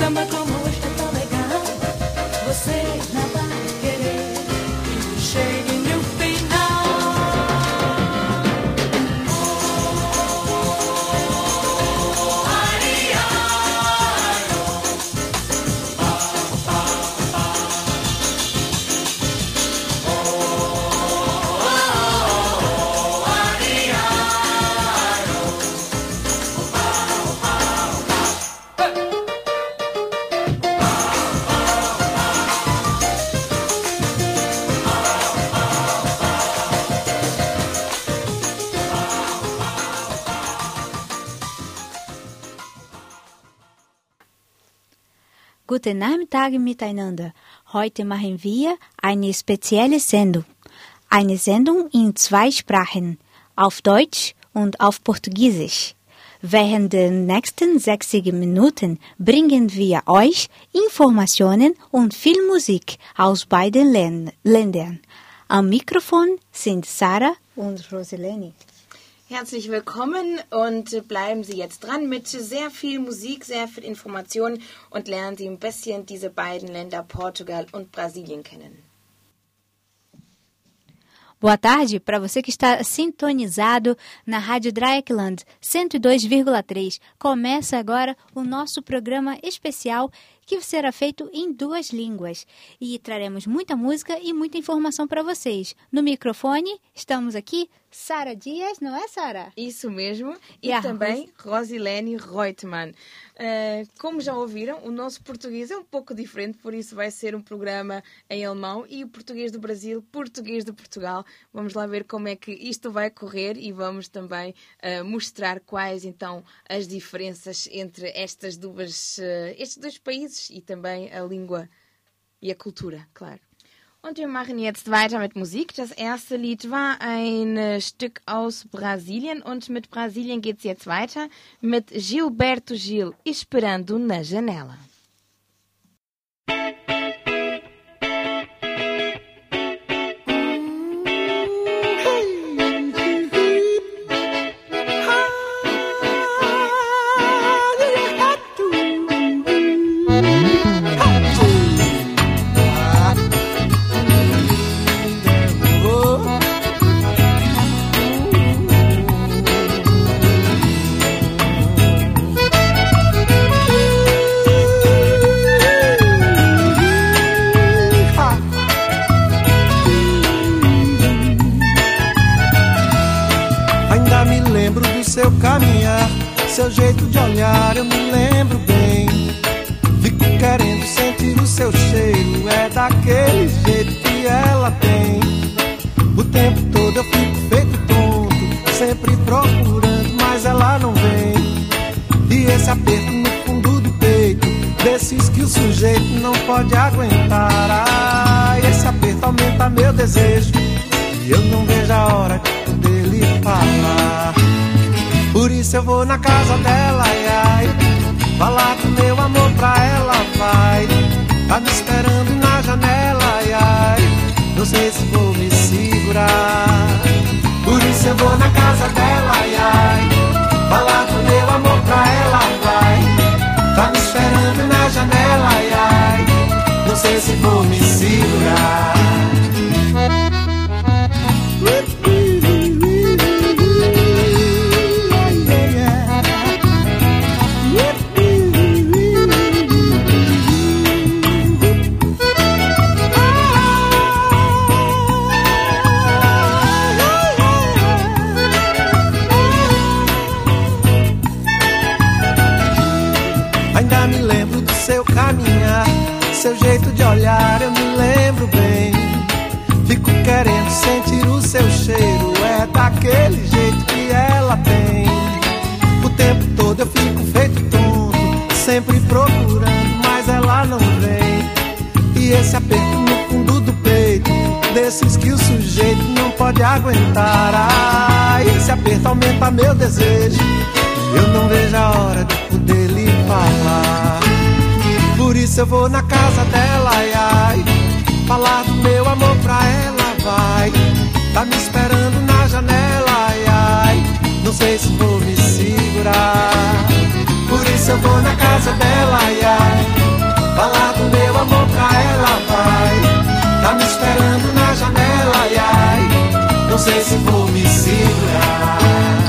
samba como Guten Nachmittag miteinander. Heute machen wir eine spezielle Sendung. Eine Sendung in zwei Sprachen, auf Deutsch und auf Portugiesisch. Während der nächsten 60 Minuten bringen wir euch Informationen und viel Musik aus beiden Län- Ländern. Am Mikrofon sind Sarah und Roseleni. Herzlich willkommen und bleiben Sie jetzt dran mit sehr viel Musik, sehr viel Information und lernen Sie ein bisschen diese beiden Länder Portugal und Brasilien kennen. Boa tarde para você que está sintonizado na Rádio Dreieckland 102,3. Começa agora o nosso programa especial que será feito em duas línguas e traremos muita música e muita informação para vocês. No microfone estamos aqui Sara Dias, não é Sara? Isso mesmo. E, a também Rosilene Reutemann. Uh, como já ouviram, o nosso português é um pouco diferente, por isso vai ser um programa em alemão e o português do Brasil, português de Portugal. Vamos lá ver como é que isto vai correr e vamos também uh, mostrar quais então as diferenças entre estas duas, uh, estes dois países e também a língua e a cultura, claro. Und wir machen jetzt weiter mit Musik. Das erste Lied war ein äh, Stück aus Brasilien und mit Brasilien geht's jetzt weiter mit Gilberto Gil, Esperando na Janela. Meu desejo. Eu não vejo a hora de poder lhe falar. Por isso eu vou na casa dela, ai, ai. Falar do meu amor pra ela, vai. Tá me esperando na janela, ai, ai. Não sei se vou me segurar. Por isso eu vou na casa dela, ai, ai. Falar do meu amor pra ela, vai. Tá me esperando na janela, ai, ai. Não sei se vou me segurar.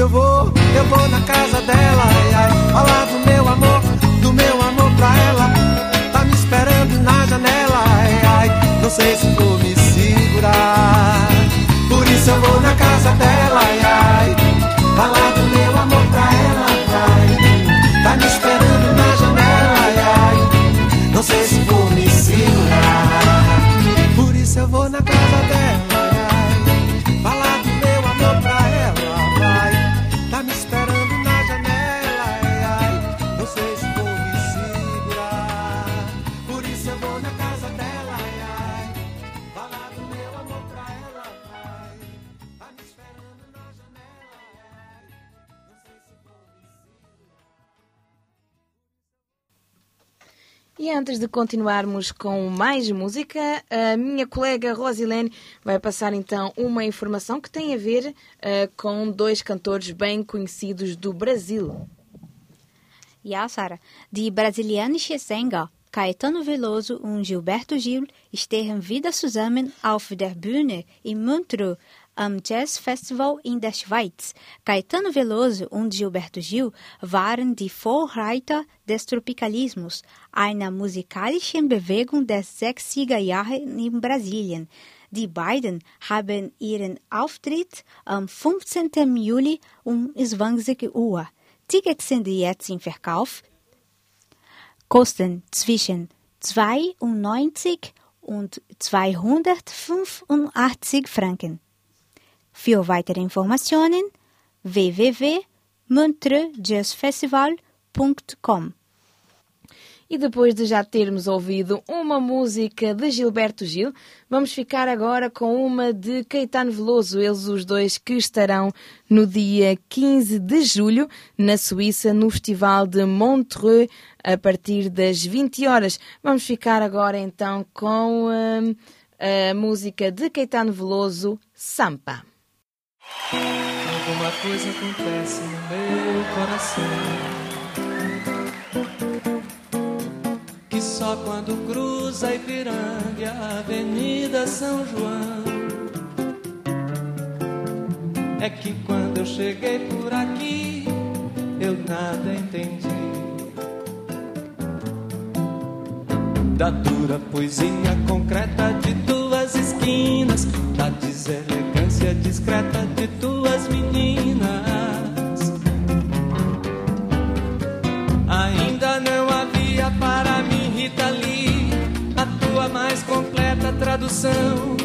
Eu vou, eu vou na casa dela, ai, ai. Falar do meu amor, do meu amor pra ela. Tá me esperando na janela, ai, ai. Não sei se vou me segurar. Por isso eu vou na casa dela, ai, ai. Falar E antes de continuarmos com mais música, a minha colega Rosilene vai passar então uma informação que tem a ver eh, com dois cantores bem conhecidos do Brasil. Ja, Sarah. Die brasilianische Sänger Caetano Veloso und Gilberto Gil stehen wieder zusammen auf der Bühne in Montreux am Jazz Festival in der Schweiz. Caetano Veloso und Gilberto Gil waren die Vorreiter des Tropicalismus, einer musikalischen Bewegung der 60er Jahre in Brasilien. Die beiden haben ihren Auftritt am 15. Juli um 20 Uhr. Tickets sind jetzt im Verkauf. Kosten zwischen 92 und 285 Franken. Für weitere Informationen www.montreuxjazzfestival.com E depois de já termos ouvido uma música de Gilberto Gil, vamos ficar agora com uma de Caetano Veloso, eles os dois que estarão no dia 15 de julho na Suíça, no Festival de Montreux, a partir das 20 horas. Vamos ficar agora então com hum, a música de Caetano Veloso, Sampa. Alguma coisa acontece no meu coração. Que só quando cruza Ipiranga e a Avenida São João É que quando eu cheguei por aqui Eu nada entendi. Da dura poesia concreta de tuas esquinas Da deselegância discreta de tuas meninas Ainda não havia para mim, Rita Lee, a tua mais completa tradução.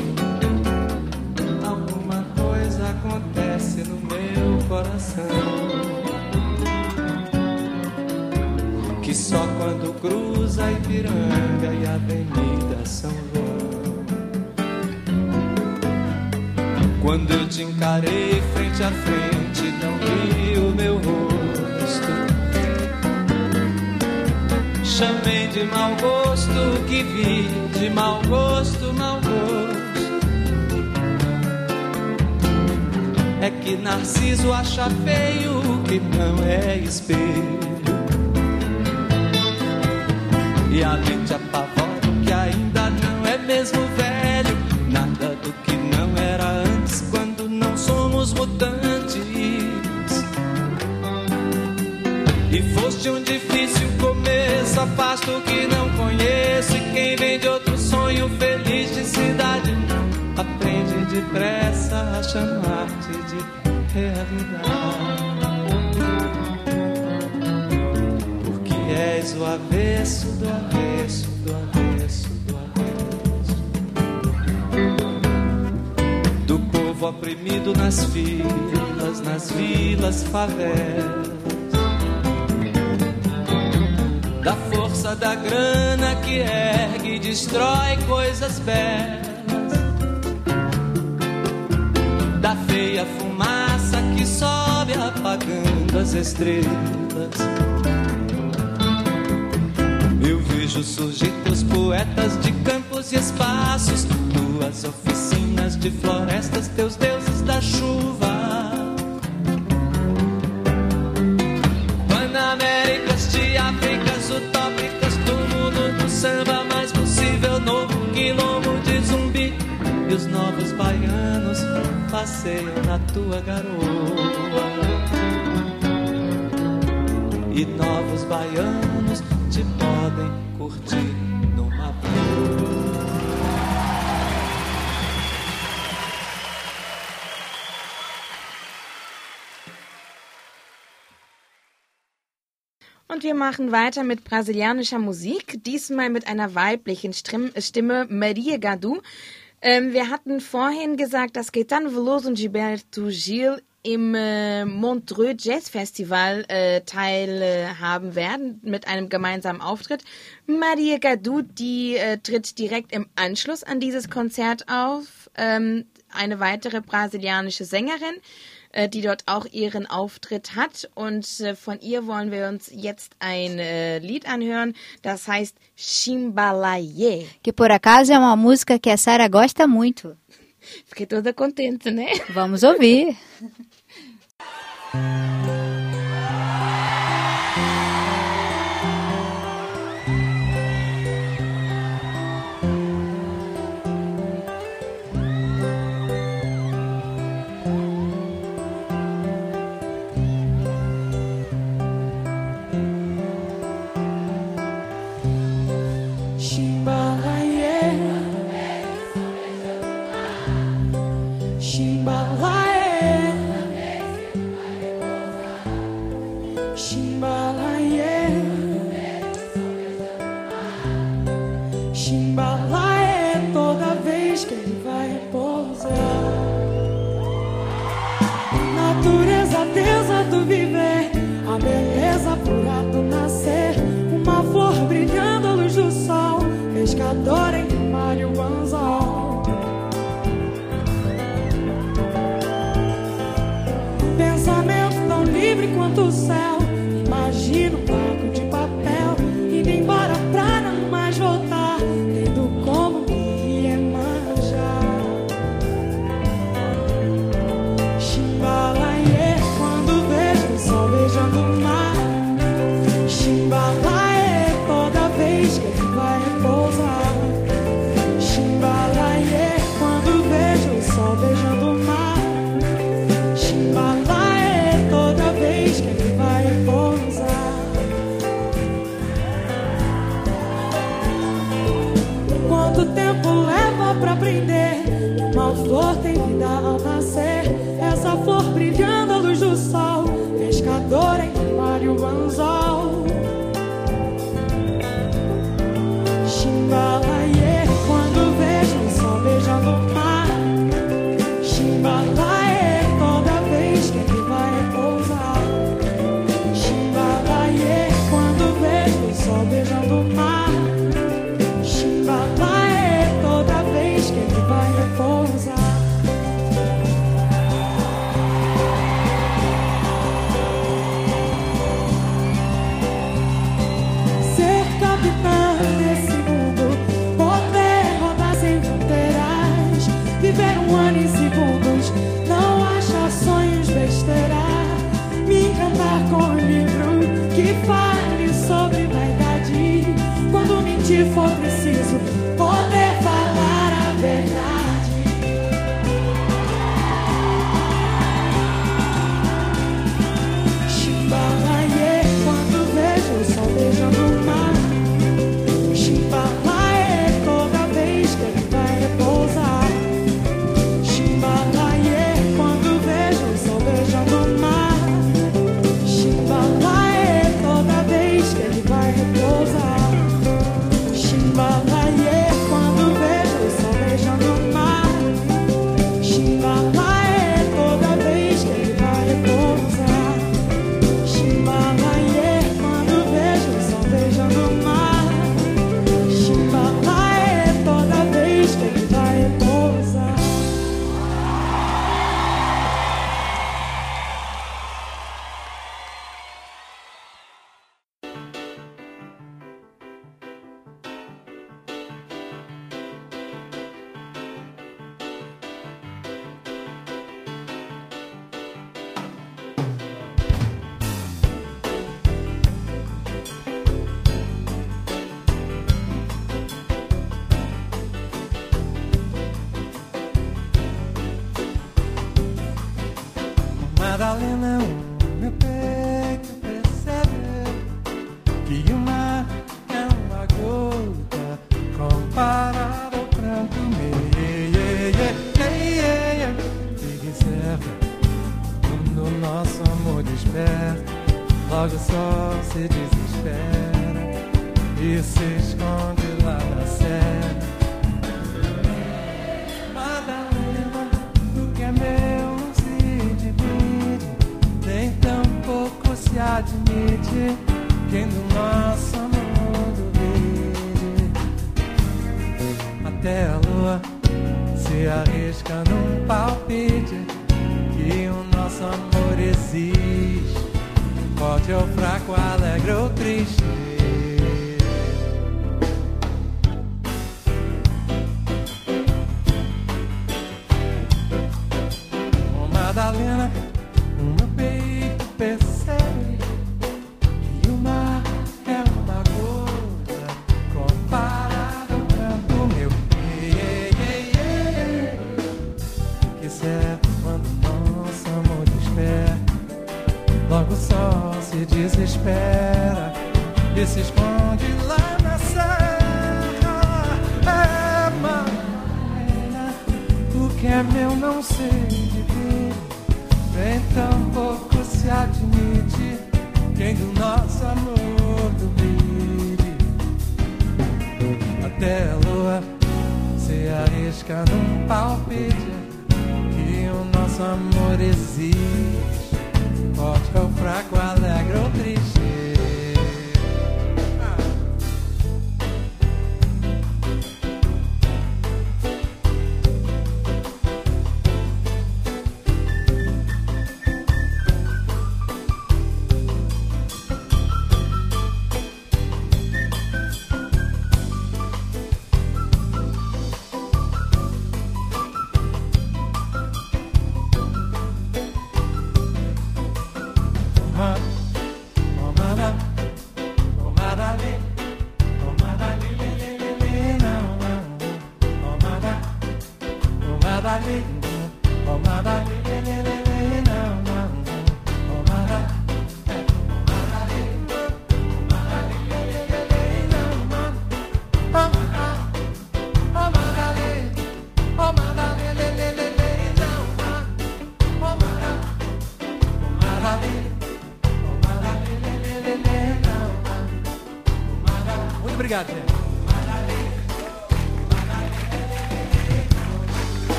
Alguma coisa acontece no meu coração. Que só quando cruza Ipiranga e Avenida São João. Quando eu te encarei frente a frente, não vi o meu rosto. Chamei de mau gosto que vi, de mau gosto, mau gosto. É que Narciso acha feio que não é espelho. E a mente apavora E foste um difícil começo, afasto o que não conheço. E quem vem de outro sonho feliz de cidade aprende depressa a chamar-te de realidade. Porque és o avesso do avesso do avesso do avesso. Do povo oprimido nas filas, nas vilas, favelas. Força da grana que ergue e destrói coisas belas. Da feia fumaça que sobe apagando as estrelas. Eu vejo surgir teus poetas de campos e espaços, tuas oficinas de florestas, teus deuses da chuva. Passeiam na tua garoa. E novos baianos te podem curtir numa boa. Und wir machen weiter mit brasilianischer Musik, diesmal mit einer weiblichen Stimm- Stimme, Maria Gadu. Ähm, wir hatten vorhin gesagt, dass Caetano Veloso und Gilberto Gil im äh, Montreux Jazz Festival äh, teilhaben werden mit einem gemeinsamen Auftritt. Maria Gadu, die äh, tritt direkt im Anschluss an dieses Konzert auf. Ähm, eine weitere brasilianische Sängerin, äh, die dort auch ihren Auftritt hat. Und äh, von ihr wollen wir uns jetzt ein äh, Lied anhören, das heißt Chimbalaye. Que por acaso é uma música que a Sara gosta muito. Fiquei toda contente, né? Vamos ouvir.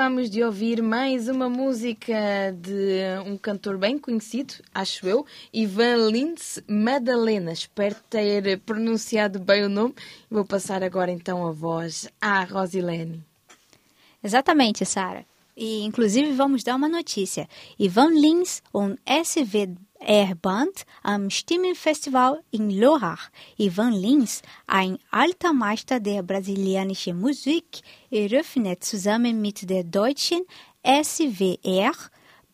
acabamos de ouvir mais uma música de um cantor bem conhecido, acho eu, Ivan Lins Madalena. Espero ter pronunciado bem o nome. Vou passar agora então a voz à Rosilene. Exatamente, Sara. E inclusive vamos dar uma notícia. Ivan Lins, um SV R-Band am Stimmenfestival in Lohach. Ivan Lins, ein alter Meister der brasilianischen Musik, eröffnet zusammen mit der deutschen SWR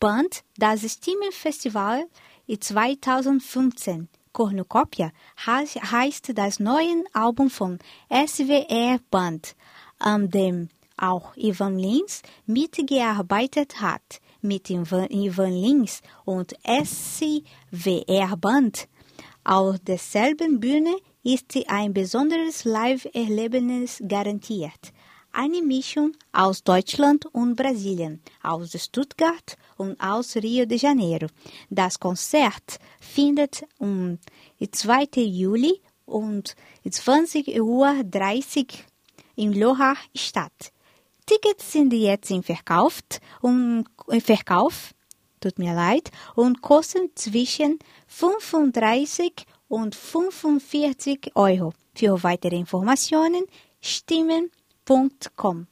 Band das Stimmenfestival 2015. Cornucópia heißt das neue Album von SWR Band, an dem auch Ivan Lins mitgearbeitet hat mit Ivan Lins und SCWR Band. Auf derselben Bühne ist ein besonderes Live-Erlebnis garantiert. Eine Mischung aus Deutschland und Brasilien, aus Stuttgart und aus Rio de Janeiro. Das Konzert findet am 2. Juli und 20.30 Uhr in Loha statt. Tickets sind jetzt im Verkauf, um, im Verkauf tut mir leid, und kosten zwischen 35 und 45 Euro. Für weitere Informationen stimmen.com.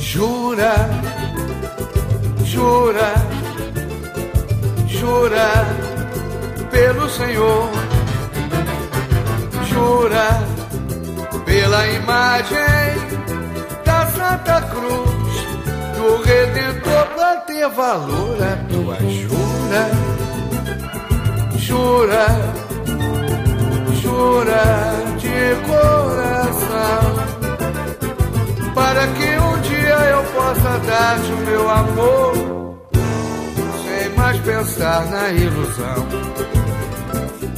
Jura, jura, jura pelo Senhor, jura pela imagem da Santa Cruz, do Redentor pra ter valor a tua jura, jura, jura de coração. Para que um dia eu possa dar-te o meu amor, mais pensar na ilusão.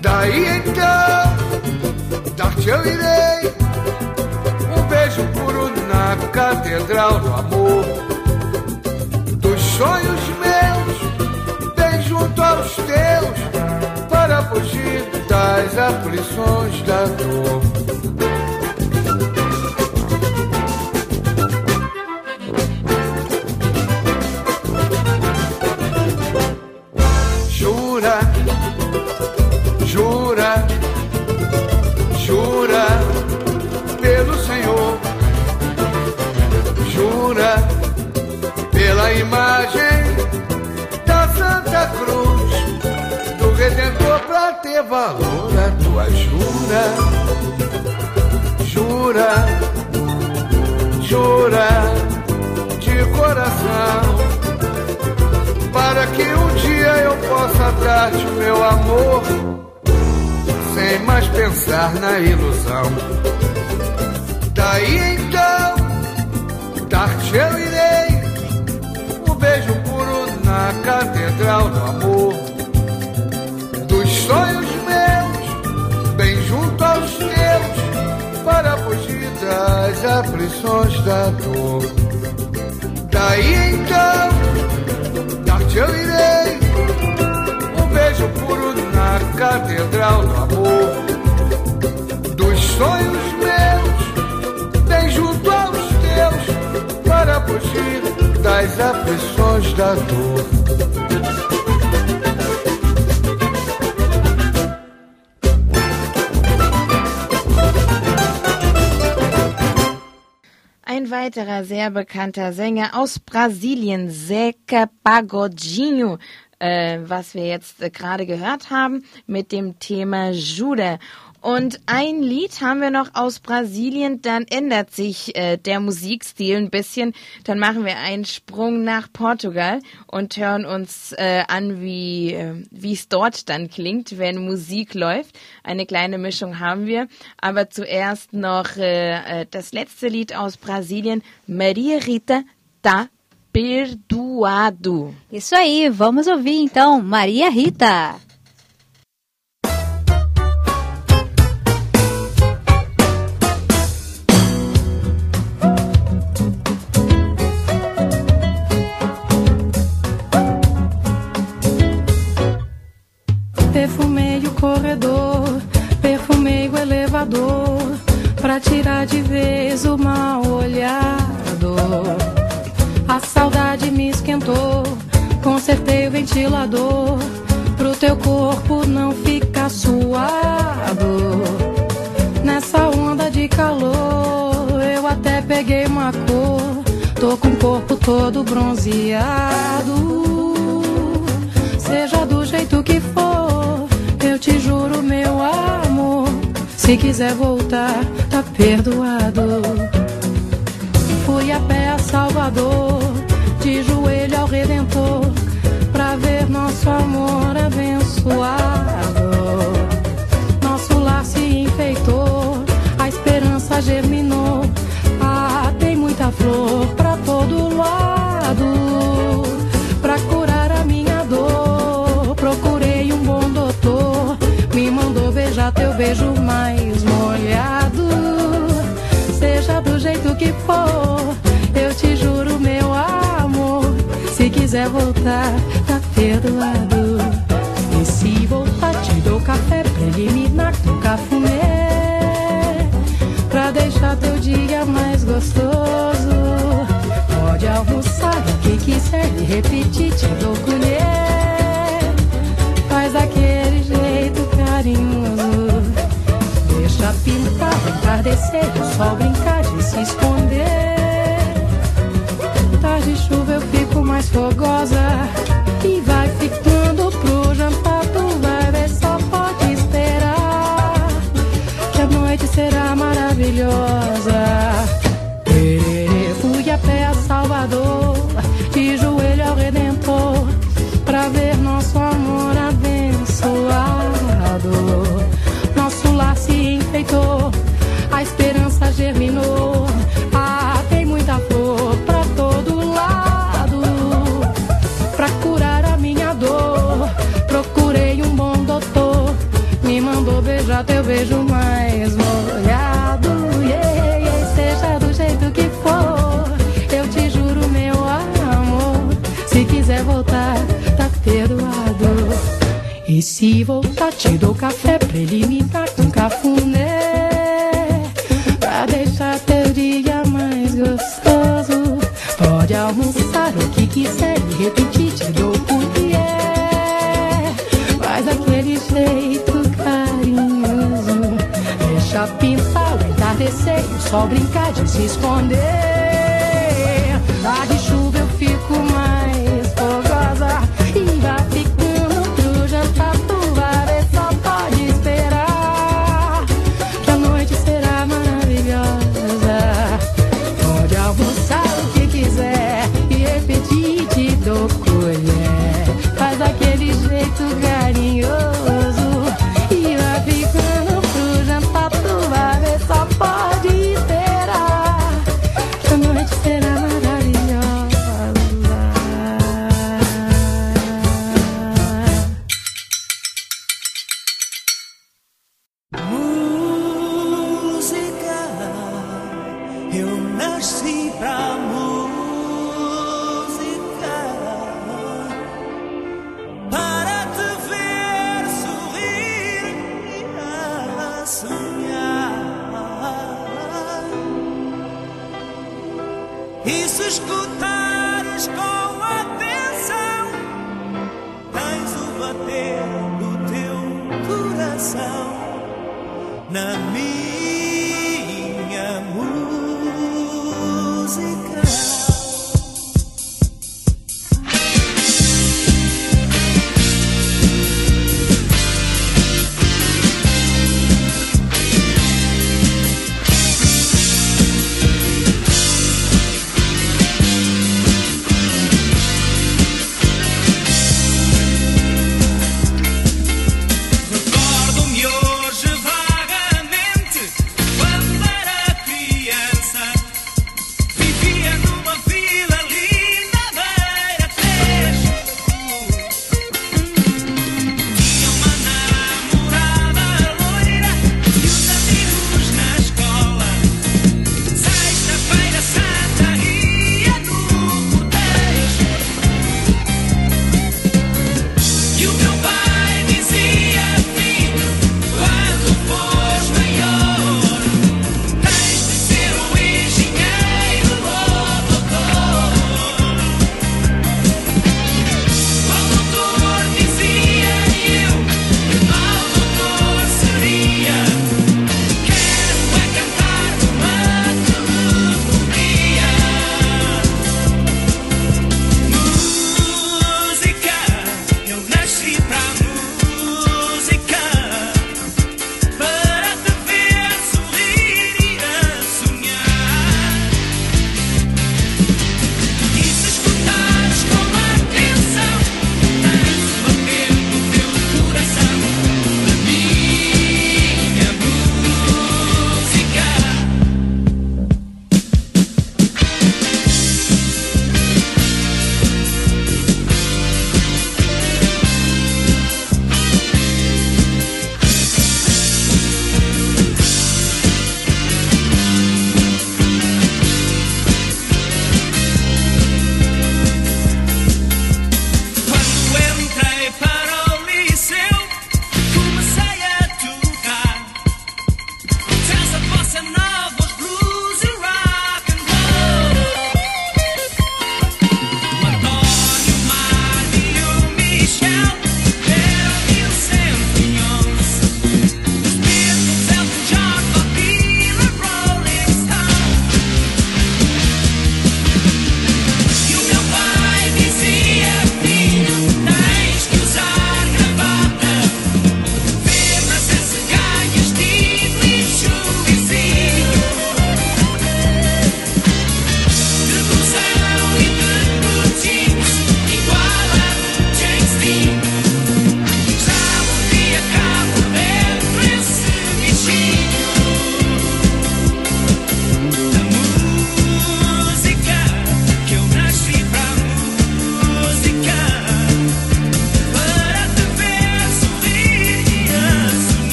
Daí então, dar-te eu irei um beijo puro na catedral do amor, dos sonhos meus, bem junto aos teus, para fugir das aflições da dor. Valor a tua jura, jura, jura de coração. Para que um dia eu possa dar-te meu amor, sem mais pensar na ilusão. Daí então, dar-te eu irei um beijo puro na catedral do amor, da dor. Daí então, dar-te eu irei um beijo puro na catedral do amor, dos sonhos meus, bem junto aos teus, para fugir das aflições da dor. Weiterer sehr bekannter Sänger aus Brasilien, Zeca Pagodinho, äh, was wir jetzt äh, gerade gehört haben mit dem Thema Jude. Und ein Lied haben wir noch aus Brasilien, dann ändert sich äh, der Musikstil ein bisschen. Dann machen wir einen Sprung nach Portugal und hören uns äh, an, wie äh, wie es dort dann klingt, wenn Musik läuft. Eine kleine Mischung haben wir. Aber zuerst noch äh, äh, das letzte Lied aus Brasilien, Maria Rita tá perdoado. Isso aí, vamos ouvir então Maria Rita. Tirar de vez o mal olhado. A saudade me esquentou, consertei o ventilador, pro teu corpo não ficar suado. Nessa onda de calor, eu até peguei uma cor, tô com o corpo todo bronzeado. Seja do jeito que for, eu te juro, meu amor. Se quiser voltar, tá perdoado. Fui a pé a Salvador, de joelho ao Redentor, pra ver nosso amor abençoado. Nosso lar se enfeitou, a esperança germinou. Ah, tem muita flor beijo mais molhado. Seja do jeito que for, eu te juro, meu amor. Se quiser voltar, tá perdoado. E se voltar, te dou café preliminar com cafuné. Pra deixar teu dia mais gostoso. Pode almoçar o que quiser e repetir, te dou colher. Faz aquele jeito carinhoso. Pintar, entardecer, o sol brincar de se esconder. Tarde de chuva eu fico mais fogosa. E vai ficando pro jantar, tu vai ver, só pode esperar. Que a noite será maravilhosa. E se voltar, te dou café preliminar com cafuné. Pra deixar teu dia mais gostoso. Pode almoçar o que quiser e repetir, te dou o que é. Faz aquele jeito carinhoso. Deixa pintar o entardecer e o sol brincar de se esconder. Tá de chuva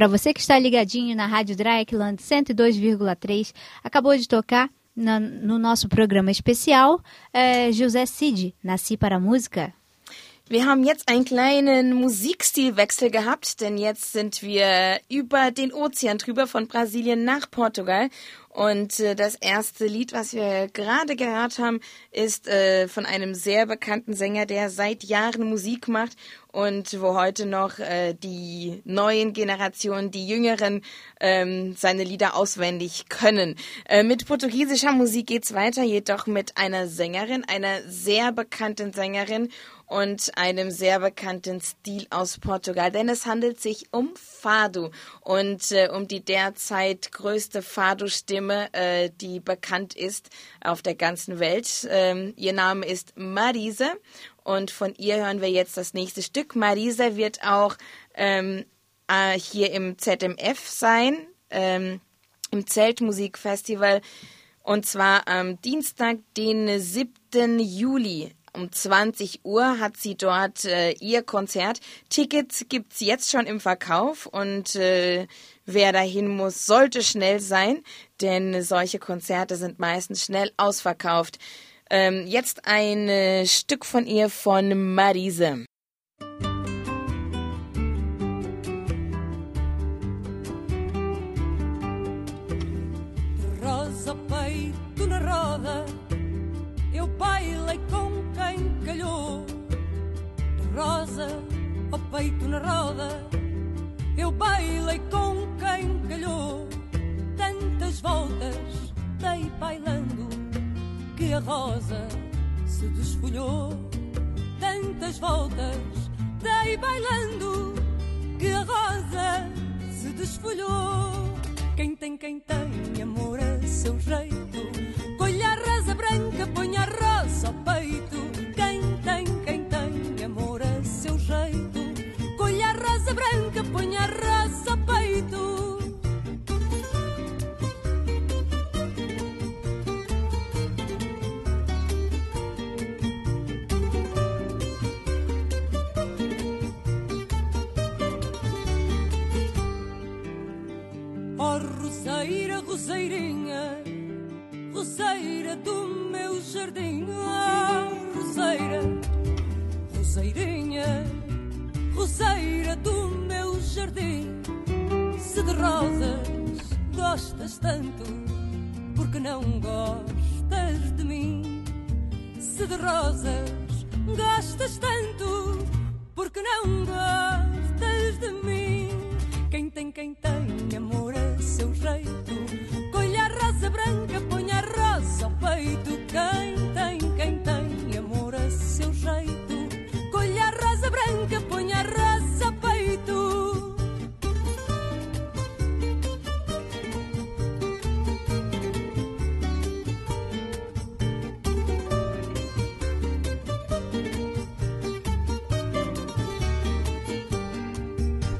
para você que está ligadinho na Rádio Dreikland 102,3, acabou de tocar na, no nosso programa especial äh, José Cid, Nasci para a Música. Wir haben jetzt einen kleinen Musikstilwechsel gehabt, denn jetzt sind wir über den Ozean drüber von Brasilien nach Portugal. Und äh, das erste Lied, was wir gerade gehört haben, ist äh, von einem sehr bekannten Sänger, der seit Jahren Musik macht und wo heute noch äh, die neuen Generationen, die Jüngeren, ähm, seine Lieder auswendig können. Äh, mit portugiesischer Musik geht's weiter, jedoch mit einer Sängerin, einer sehr bekannten Sängerin und einem sehr bekannten Stil aus Portugal, denn es handelt sich um Fado und äh, um die derzeit größte Fado-Stimme, äh, die bekannt ist auf der ganzen Welt. Ähm, ihr Name ist Marise und von ihr hören wir jetzt das nächste Stück. Marisa wird auch ähm, äh, hier im ZMF sein, ähm, im Zeltmusikfestival. Und zwar am Dienstag, den 7. Juli um 20 Uhr hat sie dort äh, ihr Konzert. Tickets gibt's jetzt schon im Verkauf und äh, wer dahin muss, sollte schnell sein, denn solche Konzerte sind meistens schnell ausverkauft. Ähm, jetzt ein äh, Stück von ihr von Marise. Rosa peito na roda, eu bailei com quem calhou. Rosa, ao peito na roda, eu bailei com quem calhou. Tantas voltas dei bailando que a rosa se desfolhou. Tantas voltas dei bailando que a rosa se desfolhou. Quem tem, quem tem amor a seu jeito, colha a rosa branca, põe a rosa ao peito. Quem tem, quem tem amor a seu jeito, colha a rosa branca, põe a rosa ao peito. Roseira, roseirinha, roseira do meu jardim. Roseira, roseirinha, roseira do meu jardim. Se de rosas gostas tanto, porque não gostas de mim? Se de rosas gostas tanto, porque não gostas de mim? Quem tem, quem tem seu jeito. Colha a rosa branca, põe a rosa ao peito. Quem tem, quem tem amor a seu jeito. Colha a rosa branca, põe a rosa ao peito.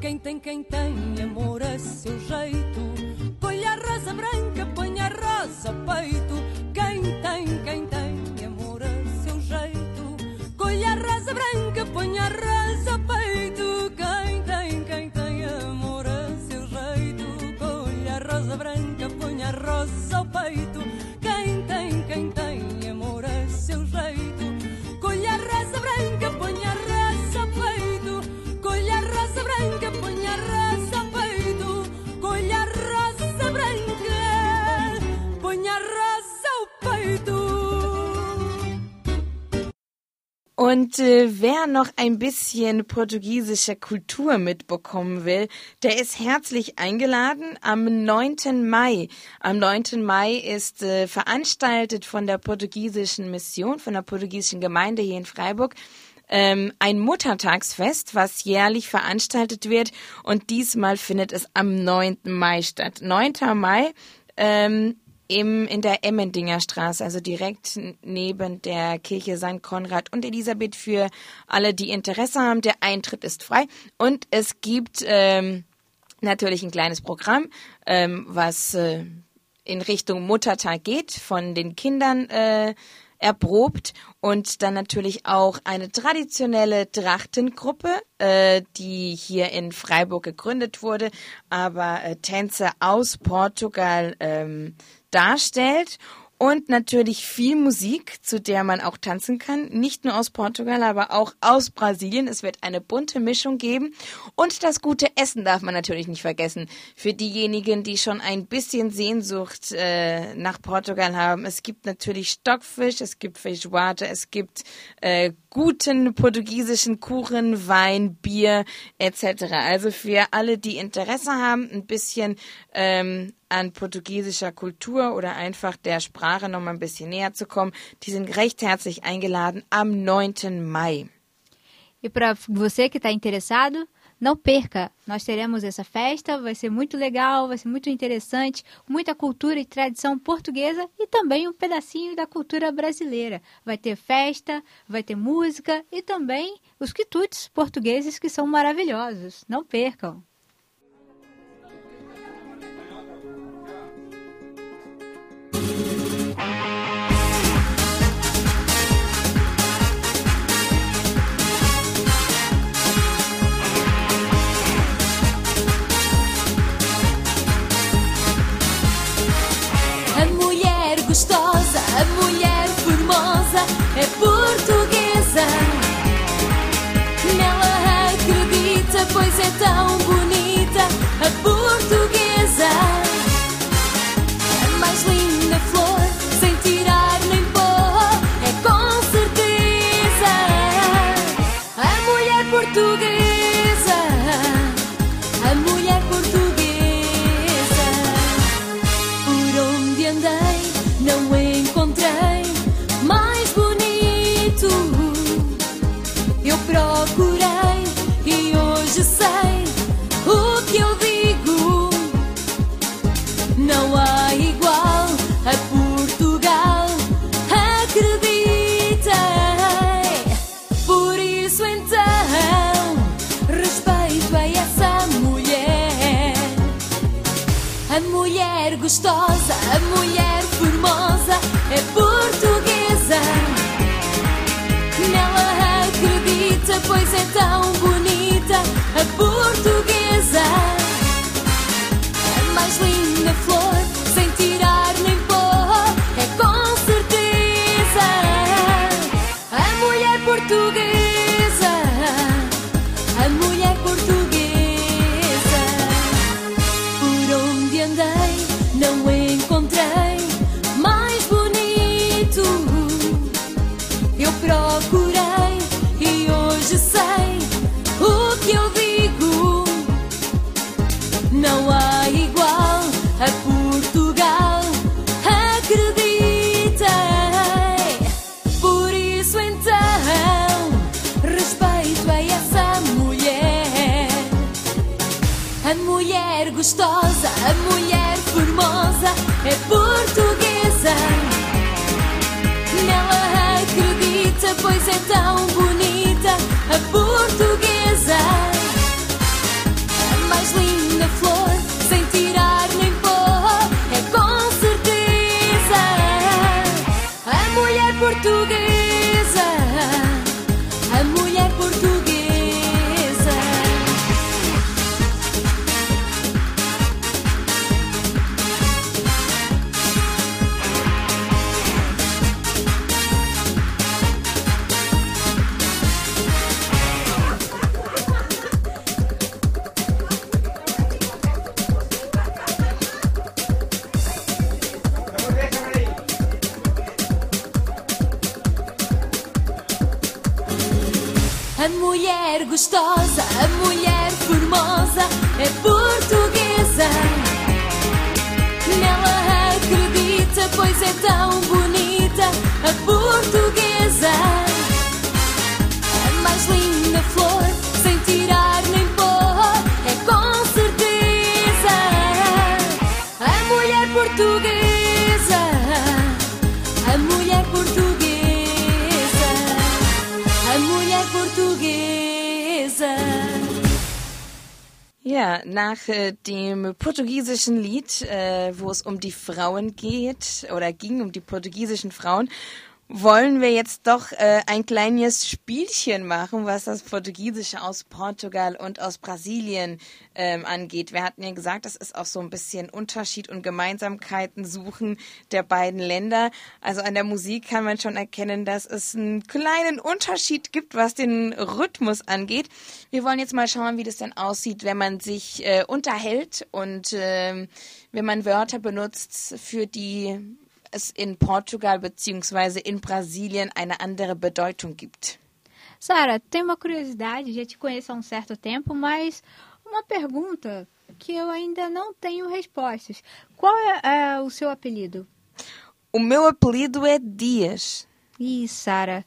Quem tem, quem tem amor a seu jeito a peito. Quem tem, quem tem amor a seu jeito. Colha a rosa branca, põe a rosa Und äh, wer noch ein bisschen portugiesische Kultur mitbekommen will, der ist herzlich eingeladen am 9. Mai. Am 9. Mai ist äh, veranstaltet von der portugiesischen Mission, von der portugiesischen Gemeinde hier in Freiburg ähm, ein Muttertagsfest, was jährlich veranstaltet wird. Und diesmal findet es am 9. Mai statt. 9. Mai ähm, im, in der Emmendinger Straße, also direkt neben der Kirche St. Konrad und Elisabeth für alle, die Interesse haben. Der Eintritt ist frei und es gibt ähm, natürlich ein kleines Programm, ähm, was äh, in Richtung Muttertag geht, von den Kindern äh, erprobt und dann natürlich auch eine traditionelle Trachtengruppe, äh, die hier in Freiburg gegründet wurde, aber äh, Tänze aus Portugal ähm, darstellt und natürlich viel Musik, zu der man auch tanzen kann. Nicht nur aus Portugal, aber auch aus Brasilien. Es wird eine bunte Mischung geben. Und das gute Essen darf man natürlich nicht vergessen. Für diejenigen, die schon ein bisschen Sehnsucht äh, nach Portugal haben. Es gibt natürlich Stockfisch, es gibt Feijoada, es gibt äh, guten portugiesischen Kuchen, Wein, Bier etc. Also für alle, die Interesse haben, ein bisschen ähm, an portugiesischer Kultur oder einfach der Sprache noch mal ein bisschen näher zu kommen, die sind recht herzlich eingeladen am 9. Mai. E para você que está interessado, não perca. Nós teremos essa festa, vai ser muito legal, vai ser muito interessante, muita cultura e tradição portuguesa e também um pedacinho da cultura brasileira. Vai ter festa, vai ter música e também os quitutes portugueses que são maravilhosos. Não percam. Portuguesa. Nela acredita, pois é tão bonita a portuguesa. A mais linda flor, dem portugiesischen Lied, äh, wo es um die Frauen geht oder ging, um die portugiesischen Frauen, wollen wir jetzt doch äh, ein kleines Spielchen machen, was das Portugiesische aus Portugal und aus Brasilien ähm, angeht. Wir hatten ja gesagt, das ist auch so ein bisschen Unterschied und Gemeinsamkeiten suchen der beiden Länder. Also an der Musik kann man schon erkennen, dass es einen kleinen Unterschied gibt, was den Rhythmus angeht. Wir wollen jetzt mal schauen, wie das denn aussieht, wenn man sich äh, unterhält und ähm, wenn man Wörter benutzt, für die es in Portugal beziehungsweise in Brasilien eine andere Bedeutung gibt. Sara, tem uma curiosidade, já te conheço há um certo tempo, mas uma pergunta que eu ainda não tenho respostas. Qual é, é o seu apelido? O meu apelido é Dias. Ih, Sara,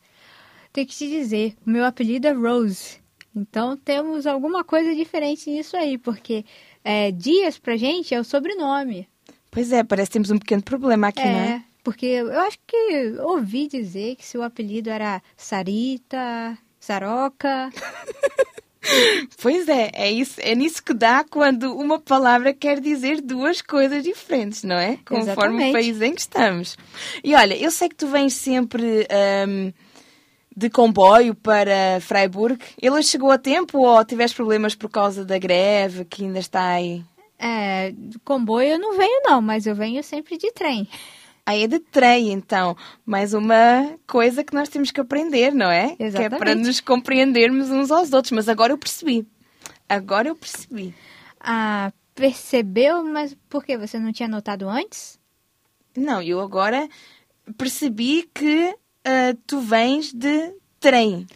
tem que te dizer, o meu apelido é Rose. Então temos alguma coisa diferente nisso aí, porque é, Dias pra gente é o sobrenome. Pois é, parece que temos um pequeno problema aqui, não é? É, porque eu acho que ouvi dizer que seu apelido era Sarita, Saroca. Pois é, é, isso, é nisso que dá quando uma palavra quer dizer duas coisas diferentes, não é? Conforme Exatamente. o país em que estamos. E olha, eu sei que tu vens sempre ahm, de comboio para Freiburg. Ele chegou a tempo ou tiveste problemas por causa da greve que ainda está aí? É, comboio eu não venho não, mas eu venho sempre de trem. Aí é de trem, então. Mais uma coisa que nós temos que aprender, não é? Que é para Exatamente. nos compreendermos uns aos outros. Mas agora eu percebi. Agora eu percebi. Ah, percebeu? Mas por que você não tinha notado antes? Não, eu agora percebi que ah, tu vens de trem.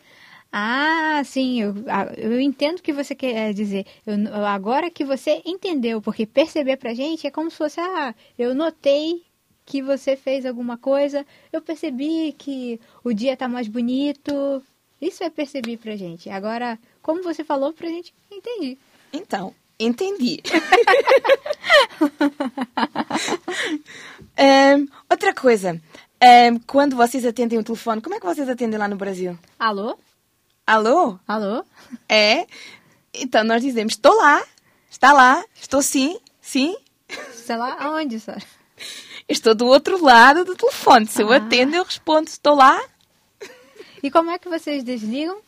Ah, sim, eu, ah, eu entendo o que você quer dizer. Eu, agora que você entendeu, porque perceber pra gente é como se fosse, ah, eu notei que você fez alguma coisa, eu percebi que o dia tá mais bonito. Isso é perceber pra gente. Agora, como você falou pra gente, entendi. Então, entendi. Ahm, outra coisa. Ahm, quando vocês atendem o telefone, como é que vocês atendem lá no Brasil? Alô? Alô? Alô? É? Então nós dizemos, estou lá, está lá, estou sim, sim. Sei lá, aonde, Sara? Estou do outro lado do telefone. Se eu Ah. atendo, eu respondo, estou lá. E como é que vocês desligam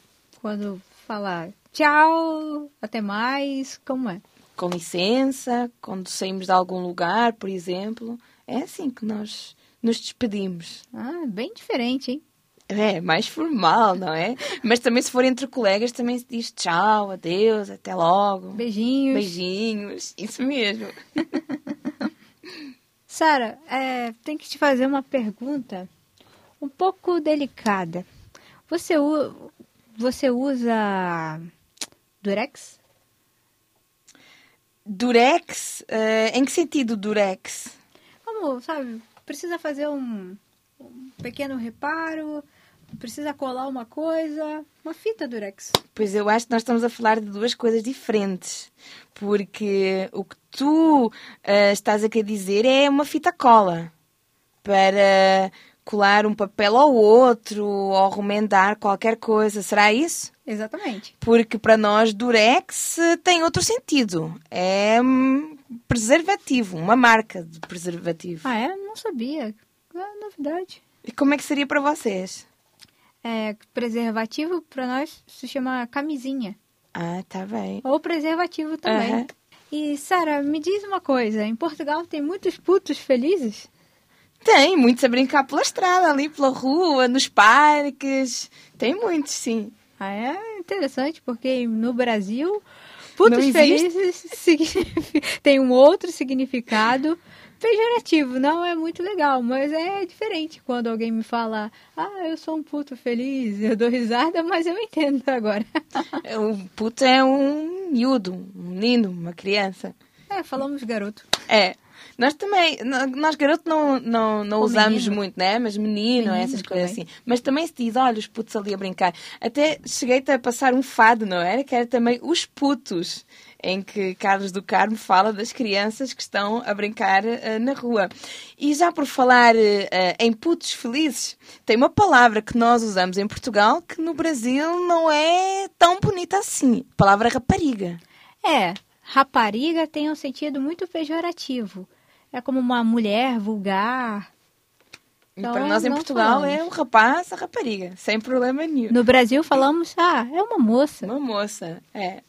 quando falar tchau, até mais? Como é? Com licença, quando saímos de algum lugar, por exemplo. É assim que nós nos despedimos. Ah, bem diferente, hein? É, mais formal, não é? Mas também se for entre colegas, também se diz tchau, adeus, até logo. Beijinhos. Beijinhos, isso mesmo. Sara, é, tem que te fazer uma pergunta um pouco delicada. Você, você usa Durex? Durex? eh, em que sentido Durex? Como, sabe, precisa fazer um, um pequeno reparo, precisa colar uma coisa, uma fita Durex. Pois eu acho que nós estamos a falar de duas coisas diferentes. Porque o que tu eh, estás a querer dizer é uma fita cola para colar um papel ao outro ou remendar qualquer coisa. Será isso? Exatamente. Porque para nós Durex tem outro sentido. É hum, preservativo, uma marca de preservativo. Ah, é? Não sabia. É novidade. E como é que seria para vocês? É, preservativo para nós se chama camisinha. Ah, tá bem. Ou preservativo também. Aham. E, Sara, me diz uma coisa: em Portugal tem muitos putos felizes? Tem muitos a brincar pela estrada, ali pela rua, nos parques. Tem muitos, sim. Ah, é interessante, porque no Brasil, putos felizes tem um outro significado pejorativo, não é muito legal, mas é diferente quando alguém me fala, ah, eu sou um puto feliz, eu dou risada, mas eu entendo agora. O puto é um miúdo, um menino, uma criança. É, falamos garoto. É. Nós também, nós garoto não, não, não usamos menino. muito, né? Mas menino, Menino essas coisas também. assim. Mas também se diz, olha, os putos ali a brincar. Até cheguei-te a passar um fado, não era? Que era também os putos, em que Carlos do Carmo fala das crianças que estão a brincar eh, na rua. E já por falar eh, em putos felizes, tem uma palavra que nós usamos em Portugal que no Brasil não é tão bonita assim. A palavra rapariga. É, rapariga tem um sentido muito pejorativo. É como uma mulher vulgar. Então, para nós em Portugal falamos. é um rapaz, a rapariga, sem problema nenhum. No Brasil falamos, ah, é uma moça. Uma moça, é.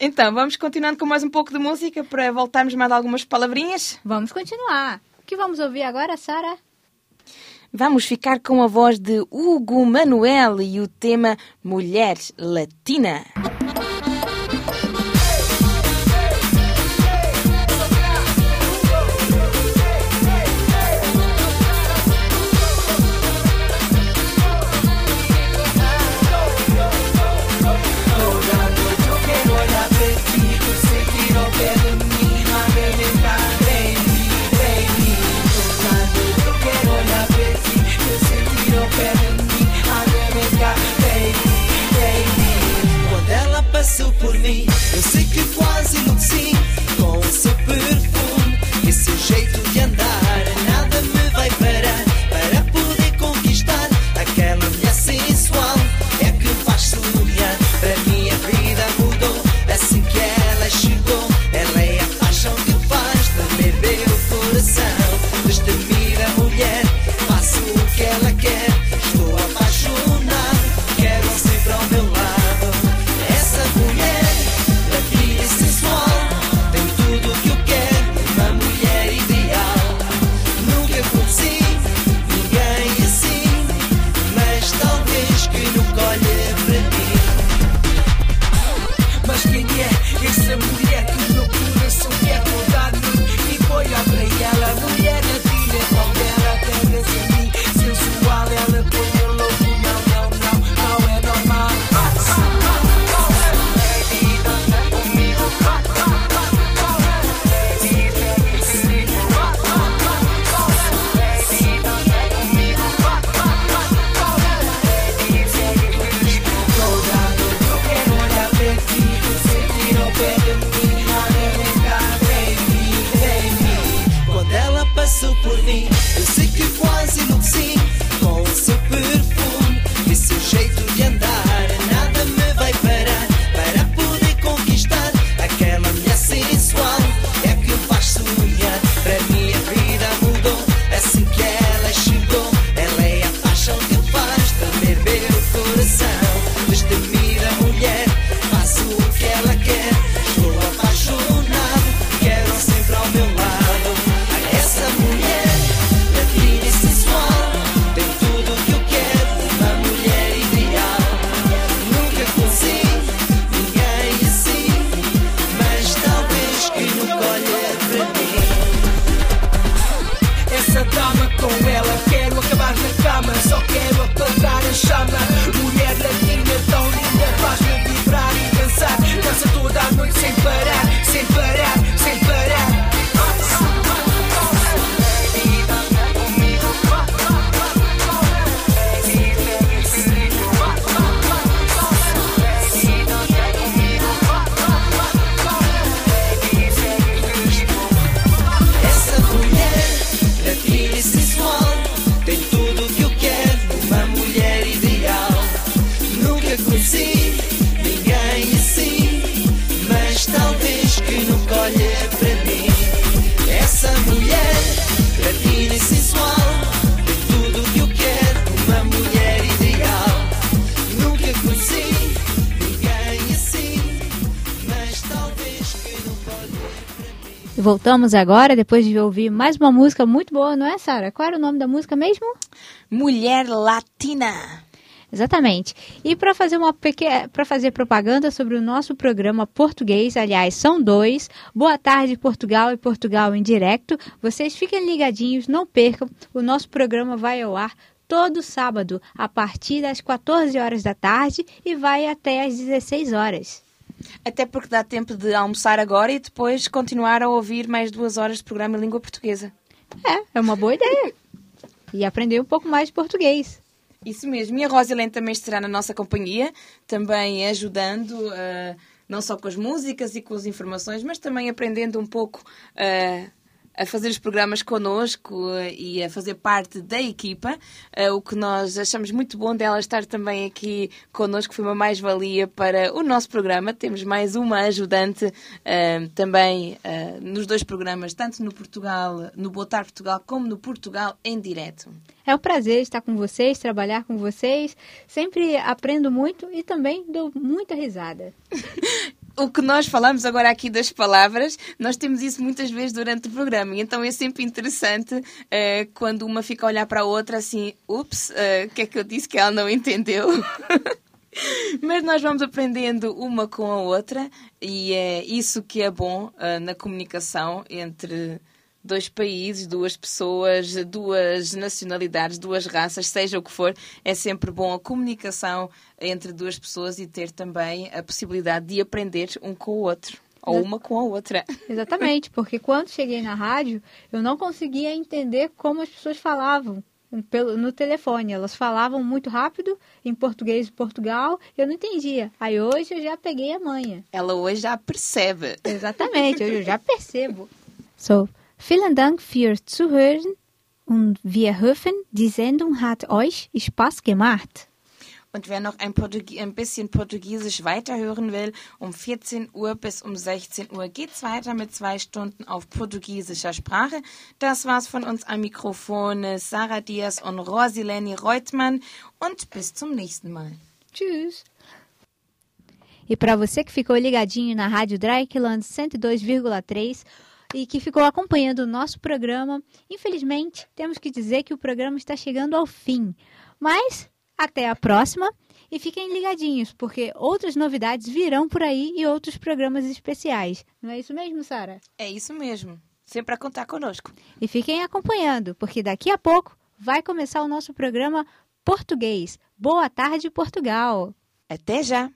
Então, vamos continuando com mais um pouco de música para voltarmos mais algumas palavrinhas. Vamos continuar. O que vamos ouvir agora, Sara? Vamos ficar com a voz de Hugo Manuel e o tema Mulher Latina. Por mim, eu sei que quase enlouqueci voltamos agora, depois de ouvir mais uma música muito boa, não é, Sara? Qual era o nome da música mesmo? Mulher Latina. Exatamente. E para fazer uma pequena, para fazer propaganda sobre o nosso programa português, aliás, são dois. Boa tarde Portugal e Portugal em direto. Vocês fiquem ligadinhos, não percam. O nosso programa vai ao ar todo sábado a partir das 14 horas da tarde e vai até às 16 horas. Até porque dá tempo de almoçar agora e depois continuar a ouvir mais duas horas de programa em língua portuguesa. É, é uma boa ideia. E aprender um pouco mais de português. Isso mesmo. E a Rosilene também estará na nossa companhia, também ajudando, uh, não só com as músicas e com as informações, mas também aprendendo um pouco uh, a fazer os programas connosco eh, e a fazer parte da equipa, uh, o que nós achamos muito bom dela estar também aqui connosco, foi uma mais-valia para o nosso programa. Temos mais uma ajudante uh, também nos dois programas, tanto no Portugal, no Botar Portugal, como no Portugal em direto. É um prazer estar com vocês, trabalhar com vocês. Sempre aprendo muito e também dou muita risada. o que nós falamos agora aqui das palavras, nós temos isso muitas vezes durante o programa. Então é sempre interessante uh, quando uma fica a olhar para a outra assim, ups, eh, o uh, que é que eu disse que ela não entendeu? Mas nós vamos aprendendo uma com a outra e é isso que é bom uh, na comunicação entre dois países, duas pessoas, duas nacionalidades, duas raças, seja o que for, é sempre bom a comunicação entre duas pessoas e ter também a possibilidade de aprender um com o outro. Ou uma com a outra. Exatamente, porque quando cheguei na rádio, eu não conseguia entender como as pessoas falavam pelo, no telefone. Elas falavam muito rápido em português de Portugal, eu não entendia. Aí hoje eu já peguei a manha. Ela hoje já percebe. Exatamente, hoje eu já percebo. So, Vielen Dank fürs Zuhören und wir hoffen, die Sendung hat euch Spaß gemacht. Und wer noch ein, ein, bisschen Portugiesisch weiterhören will, um 14 Uhr bis um 16 Uhr geht's weiter mit zwei Stunden auf portugiesischer Sprache. Das war's von uns am Mikrofon Sarah Diaz und Rosilene Reutmann und bis zum nächsten Mal. Tschüss. E para você que ficou ligadinho na Rádio Dreikland 102,3, e que ficou acompanhando o nosso programa. Infelizmente, temos que dizer que o programa está chegando ao fim. Mas até a próxima e fiquem ligadinhos, porque outras novidades virão por aí e outros programas especiais. Não é isso mesmo, Sara? É isso mesmo. Sempre a contar conosco. E fiquem acompanhando, porque daqui a pouco vai começar o nosso programa Português. Boa tarde, Portugal. Até já.